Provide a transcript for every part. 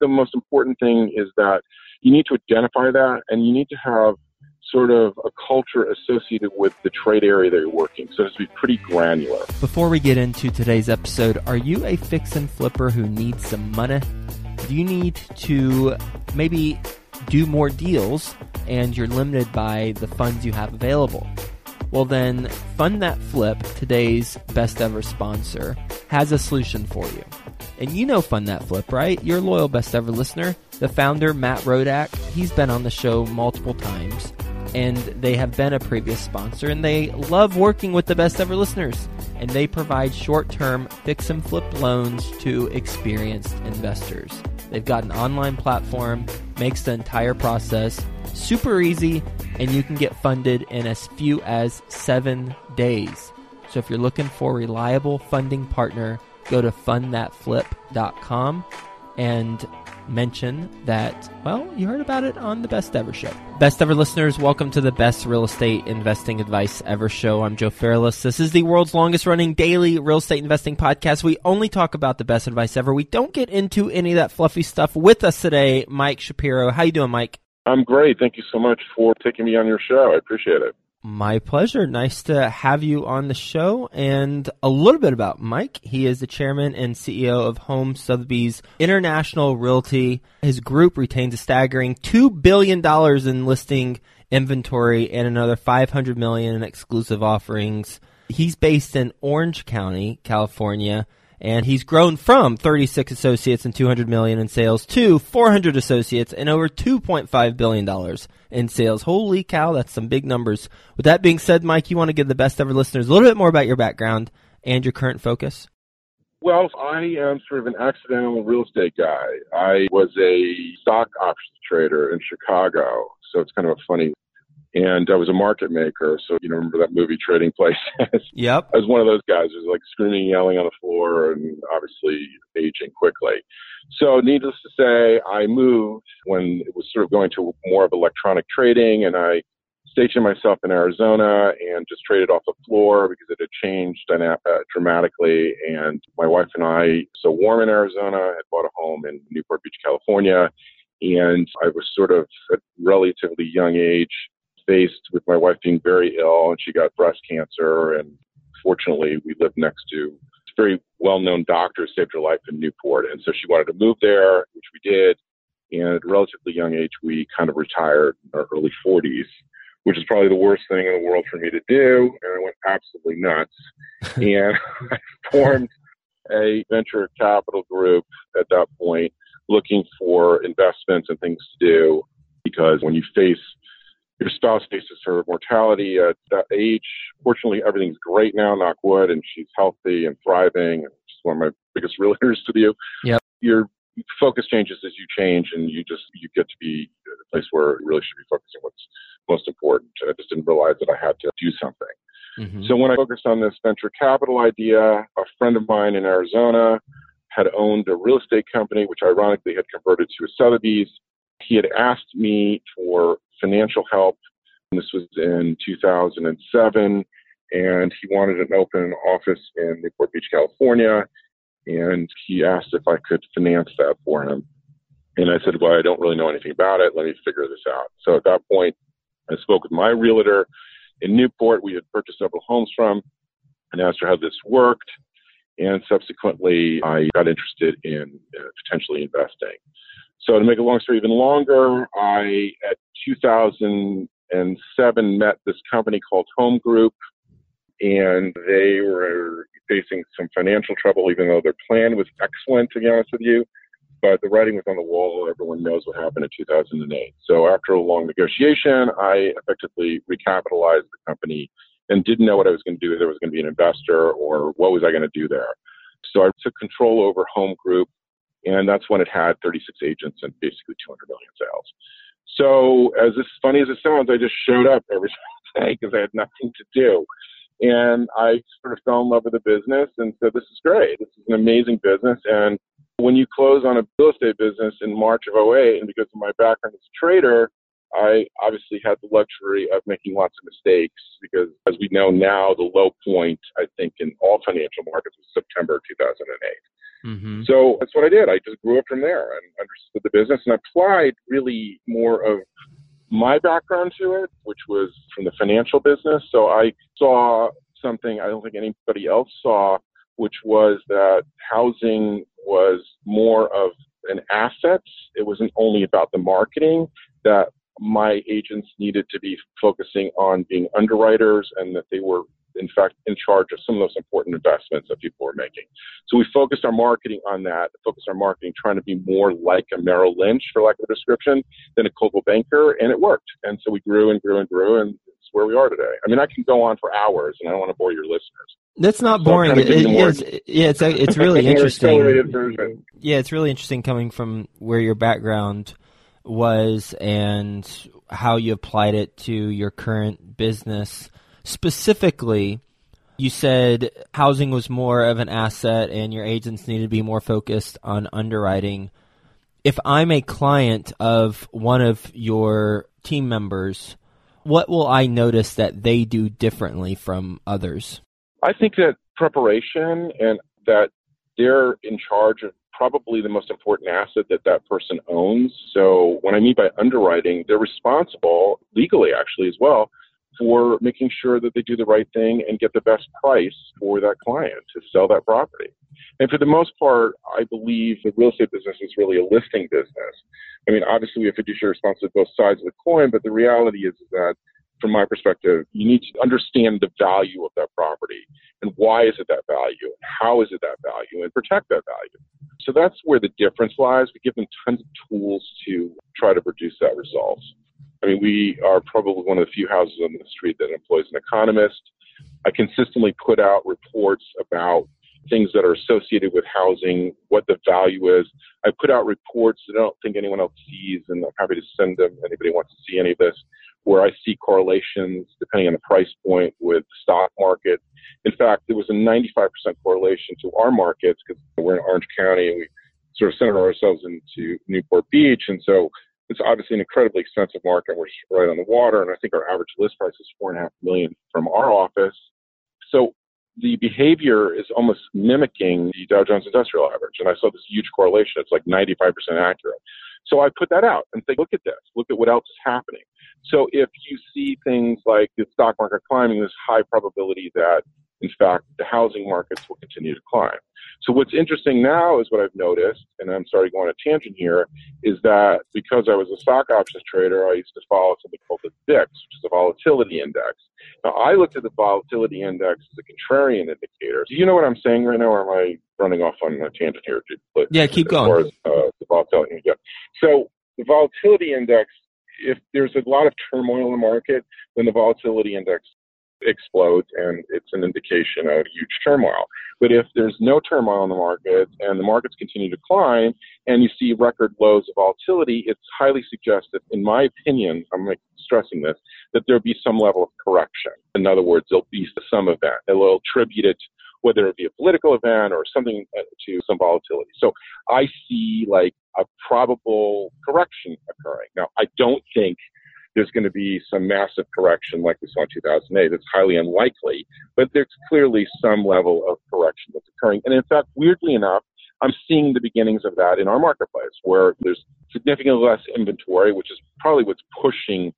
the most important thing is that you need to identify that and you need to have sort of a culture associated with the trade area that you're working. So it has to be pretty granular. Before we get into today's episode, are you a fix and flipper who needs some money? Do you need to maybe do more deals and you're limited by the funds you have available? Well, then Fund That Flip, today's best ever sponsor, has a solution for you. And you know Fund That Flip, right? You're loyal best ever listener. The founder, Matt Rodak, he's been on the show multiple times and they have been a previous sponsor and they love working with the best ever listeners and they provide short-term fix and flip loans to experienced investors. They've got an online platform, makes the entire process super easy, and you can get funded in as few as seven days. So if you're looking for a reliable funding partner, go to fundthatflip.com and mention that, well, you heard about it on the Best Ever Show. Best Ever listeners, welcome to the Best Real Estate Investing Advice Ever Show. I'm Joe Fairless. This is the world's longest running daily real estate investing podcast. We only talk about the best advice ever. We don't get into any of that fluffy stuff. With us today, Mike Shapiro. How you doing, Mike? I'm great. Thank you so much for taking me on your show. I appreciate it. My pleasure. Nice to have you on the show. And a little bit about Mike. He is the chairman and CEO of HOM Sotheby's International Realty. His group retains a staggering $2 billion in listing inventory and another 500 million in exclusive offerings. He's based in Orange County, California, and he's grown from 36 associates and 200 million in sales to 400 associates and over 2.5 billion dollars in sales. Holy cow, that's some big numbers. With that being said, Mike, you want to give the best ever listeners a little bit more about your background and your current focus? Well, I am sort of an accidental real estate guy. I was a stock options trader in Chicago, so it's kind of a funny and I was a market maker. So, you know, remember that movie Trading Places? Yep. I was one of those guys who was like screaming, yelling on the floor and obviously aging quickly. So, needless to say, I moved when it was sort of going to more of electronic trading and I stationed myself in Arizona and just traded off the floor because it had changed uh, dramatically. And my wife and I, so warm in Arizona, had bought a home in Newport Beach, California. And I was sort of at relatively young age faced with my wife being very ill and she got breast cancer. And fortunately, we lived next to a very well known doctor saved her life in Newport. And so she wanted to move there, which we did. And at a relatively young age, we kind of retired in our early 40s, which is probably the worst thing in the world for me to do. And I went absolutely nuts. and I formed a venture capital group at that point looking for investments and things to do because when you face your spouse faces her mortality at that age. Fortunately, everything's great now, knock wood, and she's healthy and thriving. And she's one of my biggest realtors to you. Yep. Your focus changes as you change, and you just you get to be a place where you really should be focusing what's most important. I just didn't realize that I had to do something. Mm-hmm. So when I focused on this venture capital idea, a friend of mine in Arizona had owned a real estate company, which ironically had converted to a Sotheby's. He had asked me for financial help. This was in 2007, and he wanted an open office in Newport Beach, California. And he asked if I could finance that for him. And I said, Well, I don't really know anything about it. Let me figure this out. So at that point, I spoke with my realtor in Newport. We had purchased several homes from and asked her how this worked. And subsequently, I got interested in uh, potentially investing. So to make a long story even longer, I at 2007 met this company called HOM Group, and they were facing some financial trouble, even though their plan was excellent. To be honest with you, but the writing was on the wall. Everyone knows what happened in 2008. So after a long negotiation, I effectively recapitalized the company and didn't know what I was going to do. Whether I was going to be an investor or what was I going to do there. So I took control over HOM Group and that's when it had 36 agents and basically 200 million sales. So, as funny as it sounds, I just showed up every day because I had nothing to do, and I sort of fell in love with the business and said, "This is great. This is an amazing business." And when you close on a real estate business in March of 08, and because of my background as a trader, I obviously had the luxury of making lots of mistakes because, as we know now, the low point, I think, in all financial markets was September 2008. Mm-hmm. So that's what I did. I just grew up from there and understood the business and applied really more of my background to it, which was from the financial business. So I saw something I don't think anybody else saw, which was that housing was more of an asset. It wasn't only about the marketing, that my agents needed to be focusing on being underwriters and that they were in fact in charge of some of those important investments that people were making. So we focused our marketing on that, focused our marketing trying to be more like a Merrill Lynch, for lack of a description, than a Coldwell Banker, and it worked. And so we grew and grew and grew, and it's where we are today. I mean, I can go on for hours, and I don't want to bore your listeners. That's not boring. It, it, it's, yeah, it's it's really interesting. Yeah, it's really interesting coming from where your background was and how you applied it to your current business. Specifically, you said housing was more of an asset and your agents need to be more focused on underwriting. If I'm a client of one of your team members, what will I notice that they do differently from others? I think that preparation and that they're in charge of probably the most important asset that that person owns. So when I mean by underwriting, they're responsible legally actually as well for making sure that they do the right thing and get the best price for that client to sell that property. And for the most part, I believe the real estate business is really a listing business. I mean, obviously we have fiduciary responsibility both sides of the coin, but the reality is that from my perspective, you need to understand the value of that property and why is it that value and how is it that value and protect that value. So that's where the difference lies. We give them tons of tools to try to produce that result. I mean, we are probably one of the few houses on the street that employs an economist. I consistently put out reports about things that are associated with housing, what the value is. I put out reports that I don't think anyone else sees, and I'm happy to send them. Anybody wants to see any of this, where I see correlations depending on the price point with the stock market. In fact, there was a 95% correlation to our markets because we're in Orange County and we sort of center ourselves into Newport Beach, and so it's obviously an incredibly expensive market. We're right on the water, and I think our average list price is four and a half million from our office. So the behavior is almost mimicking the Dow Jones Industrial Average. And I saw this huge correlation. It's like 95% accurate. So I put that out and say, look at this. Look at what else is happening. So if you see things like the stock market climbing, there's high probability that, in fact, the housing markets will continue to climb. So what's interesting now is what I've noticed, and I'm sorry to go on a tangent here, is that because I was a stock options trader, I used to follow something called the VIX, which is a volatility index. Now I looked at the volatility index as a contrarian indicator. Do you know what I'm saying right now, or am I running off on a tangent here? But yeah, keep going. As, uh, the volatility, yeah. So the volatility index, if there's a lot of turmoil in the market, then the volatility index explodes and it's an indication of huge turmoil. But if there's no turmoil in the market and the markets continue to climb and you see record lows of volatility, it's highly suggestive, in my opinion, I'm stressing this, that there'll be some level of correction. In other words, there'll be some event. It will attribute it whether it be a political event or something uh, to some volatility. So I see like a probable correction occurring. Now, I don't think there's going to be some massive correction like we saw in 2008. It's highly unlikely, but there's clearly some level of correction that's occurring. And in fact, weirdly enough, I'm seeing the beginnings of that in our marketplace where there's significantly less inventory, which is probably what's pushing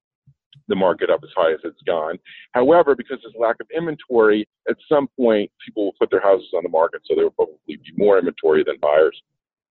the market up as high as it's gone. However, because there's lack of inventory, at some point people will put their houses on the market, so there will probably be more inventory than buyers,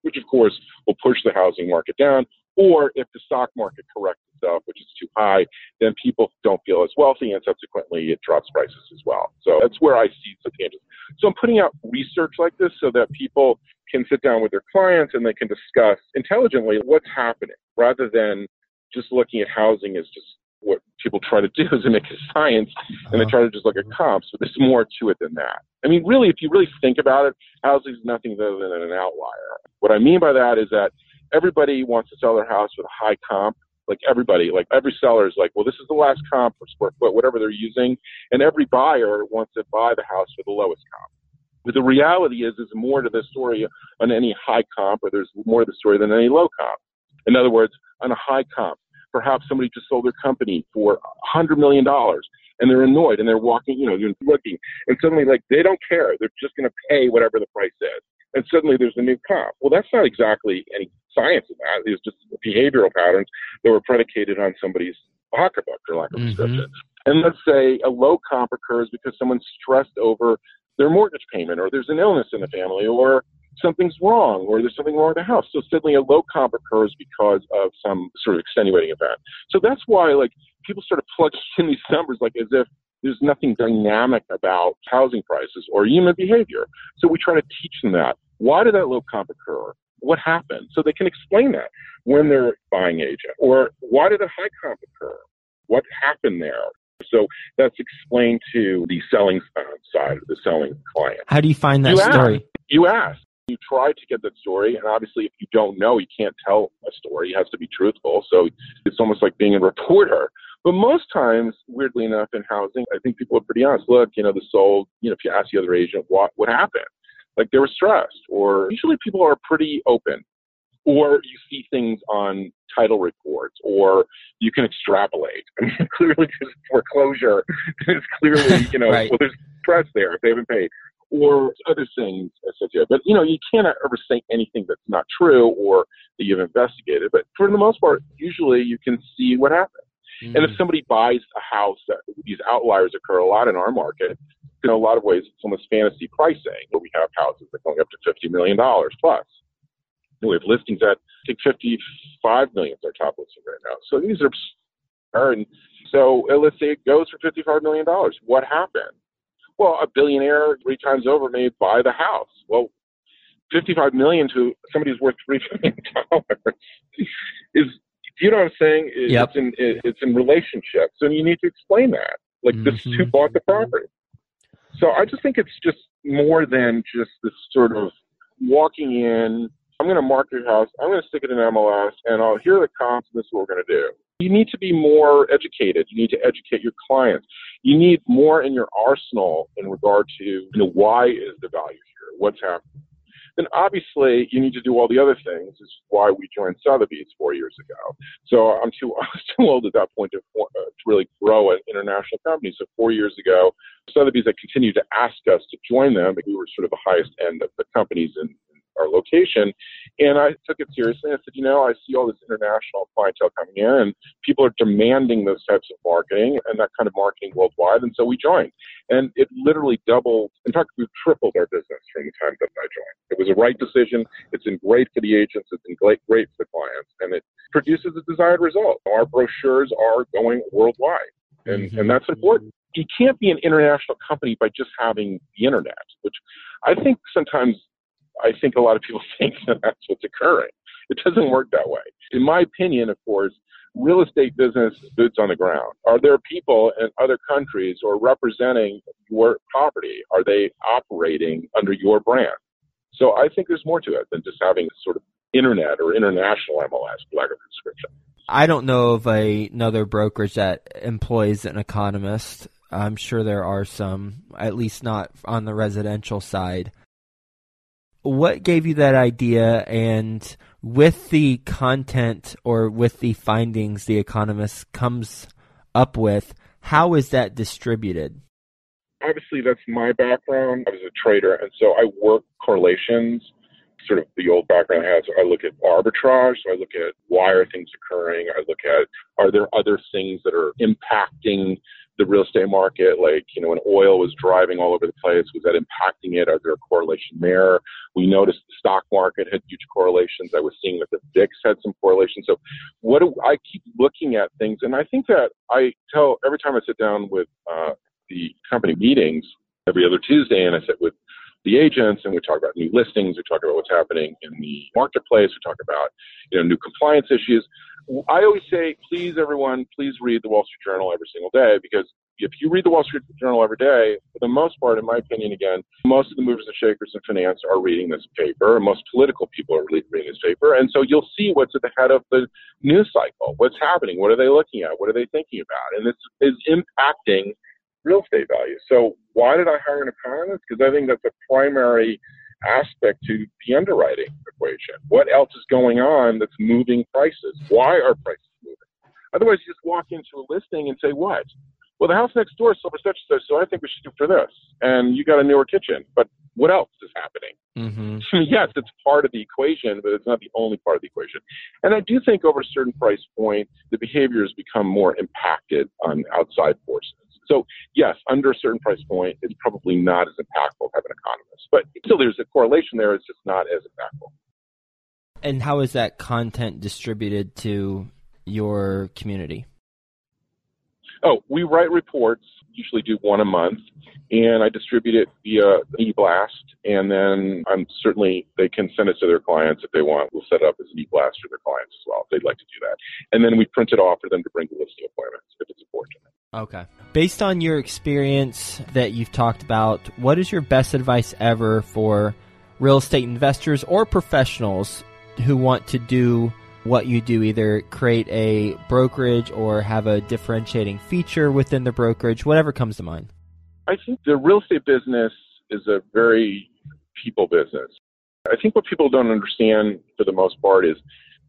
which of course will push the housing market down. Or if the stock market corrects itself, which is too high, then people don't feel as wealthy and subsequently it drops prices as well. So that's where I see some changes. So I'm putting out research like this so that people can sit down with their clients and they can discuss intelligently what's happening rather than just looking at housing as just what people try to do is they make a science and they uh-huh. try to just look at comps, but there's more to it than that. I mean, really, if you really think about it, housing is nothing other than an outlier. What I mean by that is that everybody wants to sell their house with a high comp. Like everybody, like every seller is like, well, this is the last comp per square foot, whatever they're using, and every buyer wants to buy the house for the lowest comp. But the reality is, there's more to the story on any high comp, or there's more to the story than any low comp. In other words, on a high comp, perhaps somebody just sold their company for a hundred million dollars, and they're annoyed, and they're walking, you know, they're looking, and suddenly, like, they don't care. They're just going to pay whatever the price is and suddenly there's a new comp. Well, that's not exactly any science in that. It's just behavioral patterns that were predicated on somebody's pocketbook, for lack of mm-hmm. description. And let's say a low comp occurs because someone's stressed over their mortgage payment, or there's an illness in the family, or something's wrong, or there's something wrong with the house. So suddenly a low comp occurs because of some sort of extenuating event. So that's why like people sort of plug in these numbers like as if there's nothing dynamic about housing prices or human behavior. So we try to teach them that. Why did that low comp occur? What happened? So they can explain that when they're buying agent. Or why did a high comp occur? What happened there? So that's explained to the selling um, side, of the selling client. How do you find that you story? Ask, you ask. You try to get that story, and obviously, if you don't know, you can't tell a story. It has to be truthful. So it's almost like being a reporter. But most times, weirdly enough, in housing, I think people are pretty honest. Look, you know, the sold. You know, if you ask the other agent what what happened, like they were stressed, or usually people are pretty open or you see things on title reports, or you can extrapolate. I mean, clearly there's foreclosure. There's clearly, you know, right. well, there's stress there if they haven't paid, or other things, etc. But you know, you cannot ever say anything that's not true or that you've investigated. But for the most part, usually you can see what happened. Mm. And if mm. somebody buys a house, that these outliers occur a lot in our market. In a lot of ways, it's almost fantasy pricing, where we have houses that are going up to fifty million dollars plus we have listings at I think 55 million is our top listing right now. So these are, and so uh, let's say it goes for 55 million dollars. What happened? Well, a billionaire three times over may buy the house. Well, 55 million to somebody who's worth three million dollars is. You know what I'm saying? yep. It's in it's in relationships, and you need to explain that. Like mm-hmm. this is who bought the property. So I just think it's just more than just this sort of walking in, I'm going to mark your house. I'm going to stick it in MLS, and I'll hear the comps, and this is what we're going to do. You need to be more educated. You need to educate your clients. You need more in your arsenal in regard to you know, why is the value here? What's happening? Then obviously you need to do all the other things. Is why we joined Sotheby's four years ago. So I'm too, I was too old at that point to, uh, to really grow an international company. So four years ago, Sotheby's had continued to ask us to join them. We were sort of the highest end of the companies in, our location. And I took it seriously. I said, you know, I see all this international clientele coming in, and people are demanding those types of marketing and that kind of marketing worldwide. And so we joined. And it literally doubled. In fact, we've tripled our business from the time that I joined. It was a right decision. It's been great for the agents. It's been great, great for the clients. And it produces the desired result. Our brochures are going worldwide. And, mm-hmm. and that's important. You can't be an international company by just having the internet, which I think sometimes I think a lot of people think that that's what's occurring. It doesn't work that way. In my opinion, of course, real estate business boots on the ground. Are there people in other countries or representing your property? Are they operating under your brand? So I think there's more to it than just having sort of internet or international MLS, lack of description. I don't know of a, another brokerage that employs an economist. I'm sure there are some, at least not on the residential side what gave you that idea and with the content or with the findings the economist comes up with how is that distributed obviously that's my background i was a trader and so i work correlations sort of the old background I. So I look at arbitrage. So I look at why are things occurring. I look at are there other things that are impacting the real estate market, like, you know, when oil was driving all over the place, was that impacting it? Are there a correlation there? We noticed the stock market had huge correlations. I was seeing that the VIX had some correlation. So what do I keep looking at things? And I think that I tell every time I sit down with uh, the company meetings every other Tuesday and I sit with the agents and we talk about new listings, we talk about what's happening in the marketplace, we talk about, you know, new compliance issues. I always say, please, everyone, please read the Wall Street Journal every single day because if you read the Wall Street Journal every day, for the most part, in my opinion, again, most of the movers and shakers in finance are reading this paper. and Most political people are reading this paper. And so you'll see what's at the head of the news cycle. What's happening? What are they looking at? What are they thinking about? And this is impacting real estate values. So why did I hire an economist? Because I think that's a primary aspect to the underwriting equation. What else is going on that's moving prices? Why are prices moving? Otherwise, you just walk into a listing and say, what? well, the house next door sold for such and such, so I think we should do for this. And you got a newer kitchen, but what else is happening? Mm-hmm. yes, it's part of the equation, but it's not the only part of the equation. And I do think over a certain price point, the behaviors become more impacted on outside forces. So yes, under a certain price point, it's probably not as impactful to have an economist. But still, there's a correlation there. It's just not as impactful. And how is that content distributed to your community? Oh, we write reports, usually do one a month, and I distribute it via e-blast, and then I'm certainly they can send it to their clients if they want. We'll set it up as an e-blast for their clients as well if they'd like to do that, and then we print it off for them to bring to listing appointments if it's important. Okay. Based on your experience that you've talked about, what is your best advice ever for real estate investors or professionals who want to do what you do, either create a brokerage or have a differentiating feature within the brokerage, whatever comes to mind? I think the real estate business is a very people business. I think what people don't understand for the most part is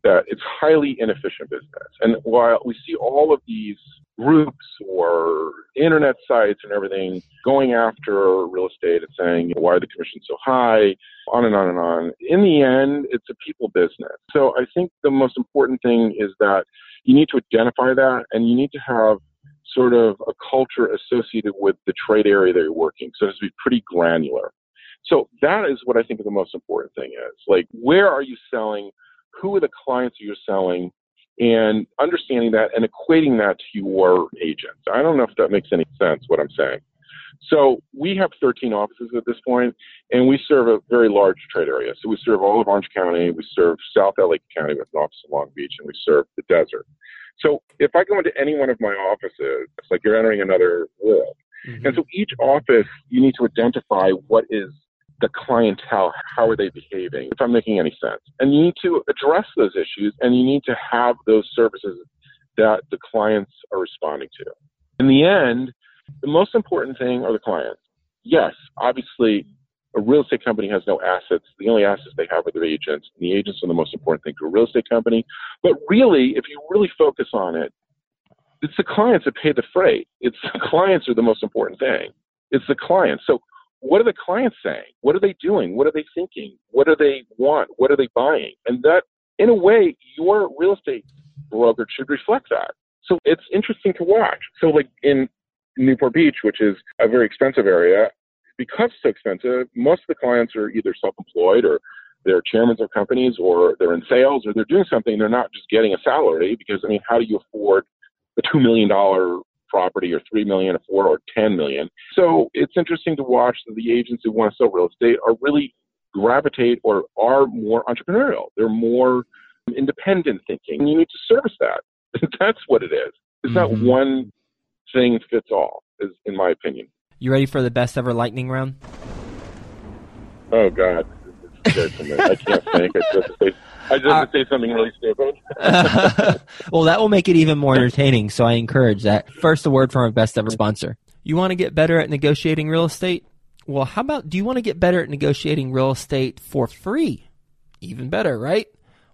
that it's highly inefficient business. And while we see all of these groups or internet sites and everything going after real estate and saying, why are the commissions so high? On and on and on. In the end, it's a people business. So I think the most important thing is that you need to identify that and you need to have sort of a culture associated with the trade area that you're working. So it has to be pretty granular. So that is what I think the most important thing is. Like, where are you selling? Who are the clients you're selling? and understanding that and equating that to your agents. I don't know if that makes any sense what I'm saying. So we have 13 offices at this point, and we serve a very large trade area. So we serve all of Orange County, we serve South LA County with an office in Long Beach, and we serve the desert. So if I go into any one of my offices, it's like you're entering another world. Mm-hmm. And so each office, you need to identify what is the clientele, how are they behaving, if I'm making any sense. And you need to address those issues and you need to have those services that the clients are responding to. In the end, the most important thing are the clients. Yes, obviously, a real estate company has no assets. The only assets they have are their agents, and the agents are the most important thing to a real estate company. But really, if you really focus on it, it's the clients that pay the freight. It's the clients are the most important thing. It's the clients. So what are the clients saying? What are they doing? What are they thinking? What do they want? What are they buying? And that, in a way, your real estate broker should reflect that. So it's interesting to watch. So, like in Newport Beach, which is a very expensive area, because it's so expensive, most of the clients are either self employed or they're chairmen of companies or they're in sales or they're doing something. They're not just getting a salary because, I mean, how do you afford a $2 million property or three million or four or ten million. So it's interesting to watch that the agents who want to sell real estate are really gravitate or are more entrepreneurial. They're more independent thinking. You need to service that. That's what it is. It's mm-hmm. not one thing fits all, is in my opinion. You ready for the best ever lightning round? Oh God, I can't think. I just say I just uh, say something really stupid. well, that will make it even more entertaining. So I encourage that. First, a word from our best ever sponsor. You want to get better at negotiating real estate? Well, how about do you want to get better at negotiating real estate for free? Even better, right?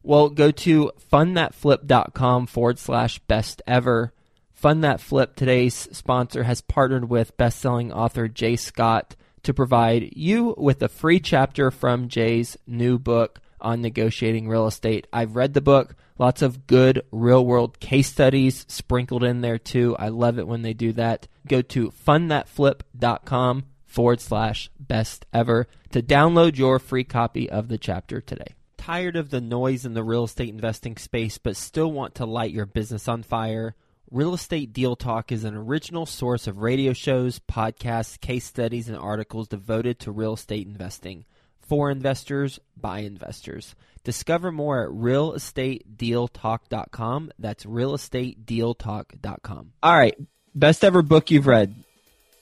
Well, go to fundthatflip.com forward slash best ever. Fund That Flip, today's sponsor, has partnered with best-selling author Jay Scott to provide you with a free chapter from Jay's new book, on negotiating real estate. I've read the book, lots of good real world case studies sprinkled in there too. I love it when they do that. Go to fundthatflip.com forward slash best ever to download your free copy of the chapter today. Tired of the noise in the real estate investing space, but still want to light your business on fire? Real Estate Deal Talk is an original source of radio shows, podcasts, case studies, and articles devoted to real estate investing for investors by investors. Discover more at realestatedealtalk.com. That's realestatedealtalk.com. All right, best ever book you've read?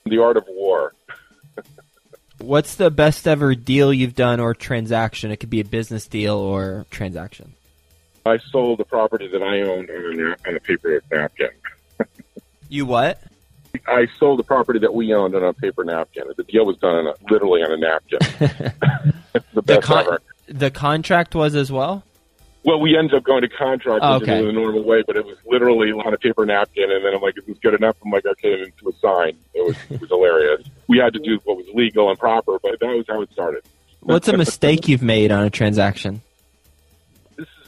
The Art of War. What's the best ever deal you've done or transaction? It could be a business deal or transaction. I sold the property that I owned on a, on a paper napkin. you what? I sold the property that we owned on a paper napkin. The deal was done on a, literally on a napkin. the best the con- ever. The contract was as well. Well, we ended up going to contract Oh, okay. okay. the normal way, but it was literally on a paper napkin, and then I'm like, "Is this good enough?" I'm like, "Okay," and into a sign. It was it was hilarious. We had to do what was legal and proper, but that was how it started. What's a mistake you've made on a transaction?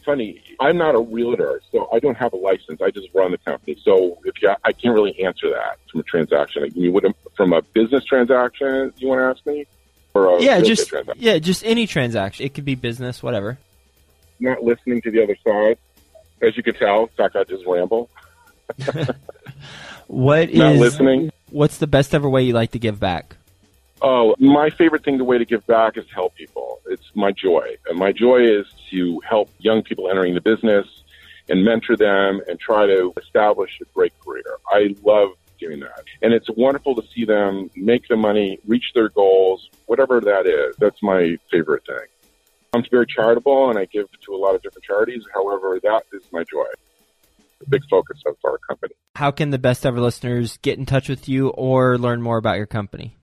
Is funny. I'm not a realtor, so I don't have a license. I just run the company. So if you, I can't really answer that from a transaction. You would from a business transaction. You want to ask me? Or a Yeah, just transaction? yeah, just any transaction. It could be business, whatever. not listening to the other side. As you can tell, in fact, I just ramble. What is Not listening. What's the best ever way you like to give back? Oh, my favorite thing, the way to give back is to help people. It's my joy. And my joy is to help young people entering the business and mentor them and try to establish a great career. I love doing that. And it's wonderful to see them make the money, reach their goals, whatever that is. That's my favorite thing. I'm very charitable and I give to a lot of different charities. However, that is my joy. The big focus of our company. How can the best ever listeners get in touch with you or learn more about your company?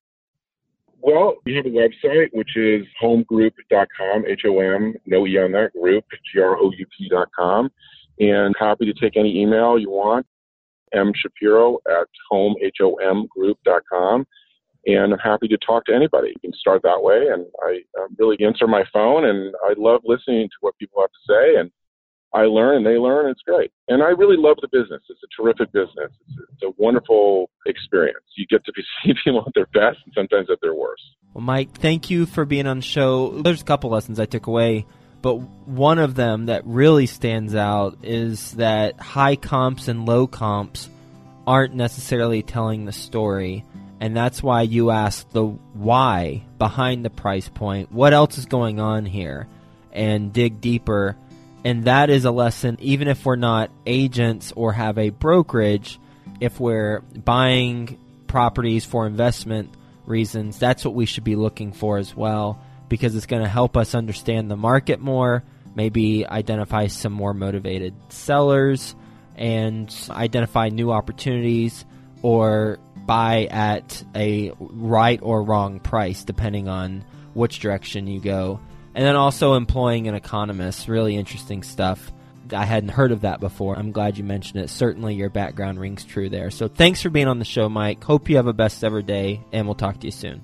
Well, we have a website, which is homgroup.com, H-O-M, no E on that, group, G-R-O-U-P.com. And happy to take any email you want, M. Shapiro at home, H-O-M, group.com. And I'm happy to talk to anybody. You can start that way. And I uh, really answer my phone, and I love listening to what people have to say. And I learn and they learn. It's great. And I really love the business. It's a terrific business. It's, it's a wonderful experience. You get to see people at their best and sometimes at their worst. Well, Mike, thank you for being on the show. There's a couple lessons I took away, but one of them that really stands out is that high comps and low comps aren't necessarily telling the story. And that's why you ask the why behind the price point. What else is going on here? And dig deeper. And that is a lesson, even if we're not agents or have a brokerage, if we're buying properties for investment reasons, that's what we should be looking for as well, because it's going to help us understand the market more, maybe identify some more motivated sellers, and identify new opportunities or buy at a right or wrong price, depending on which direction you go. And then also employing an economist, really interesting stuff. I hadn't heard of that before. I'm glad you mentioned it. Certainly your background rings true there. So thanks for being on the show, Mike. Hope you have a best ever day, and we'll talk to you soon.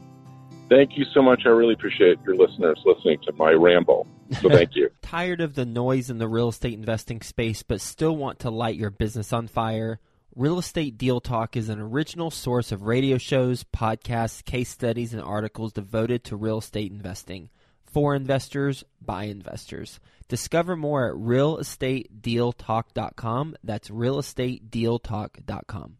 Thank you so much. I really appreciate your listeners listening to my ramble. So thank you. Tired of the noise in the real estate investing space, but still want to light your business on fire? Real Estate Deal Talk is an original source of radio shows, podcasts, case studies, and articles devoted to real estate investing. For investors, by investors. Discover more at realestatedealtalk.com. That's realestatedealtalk.com.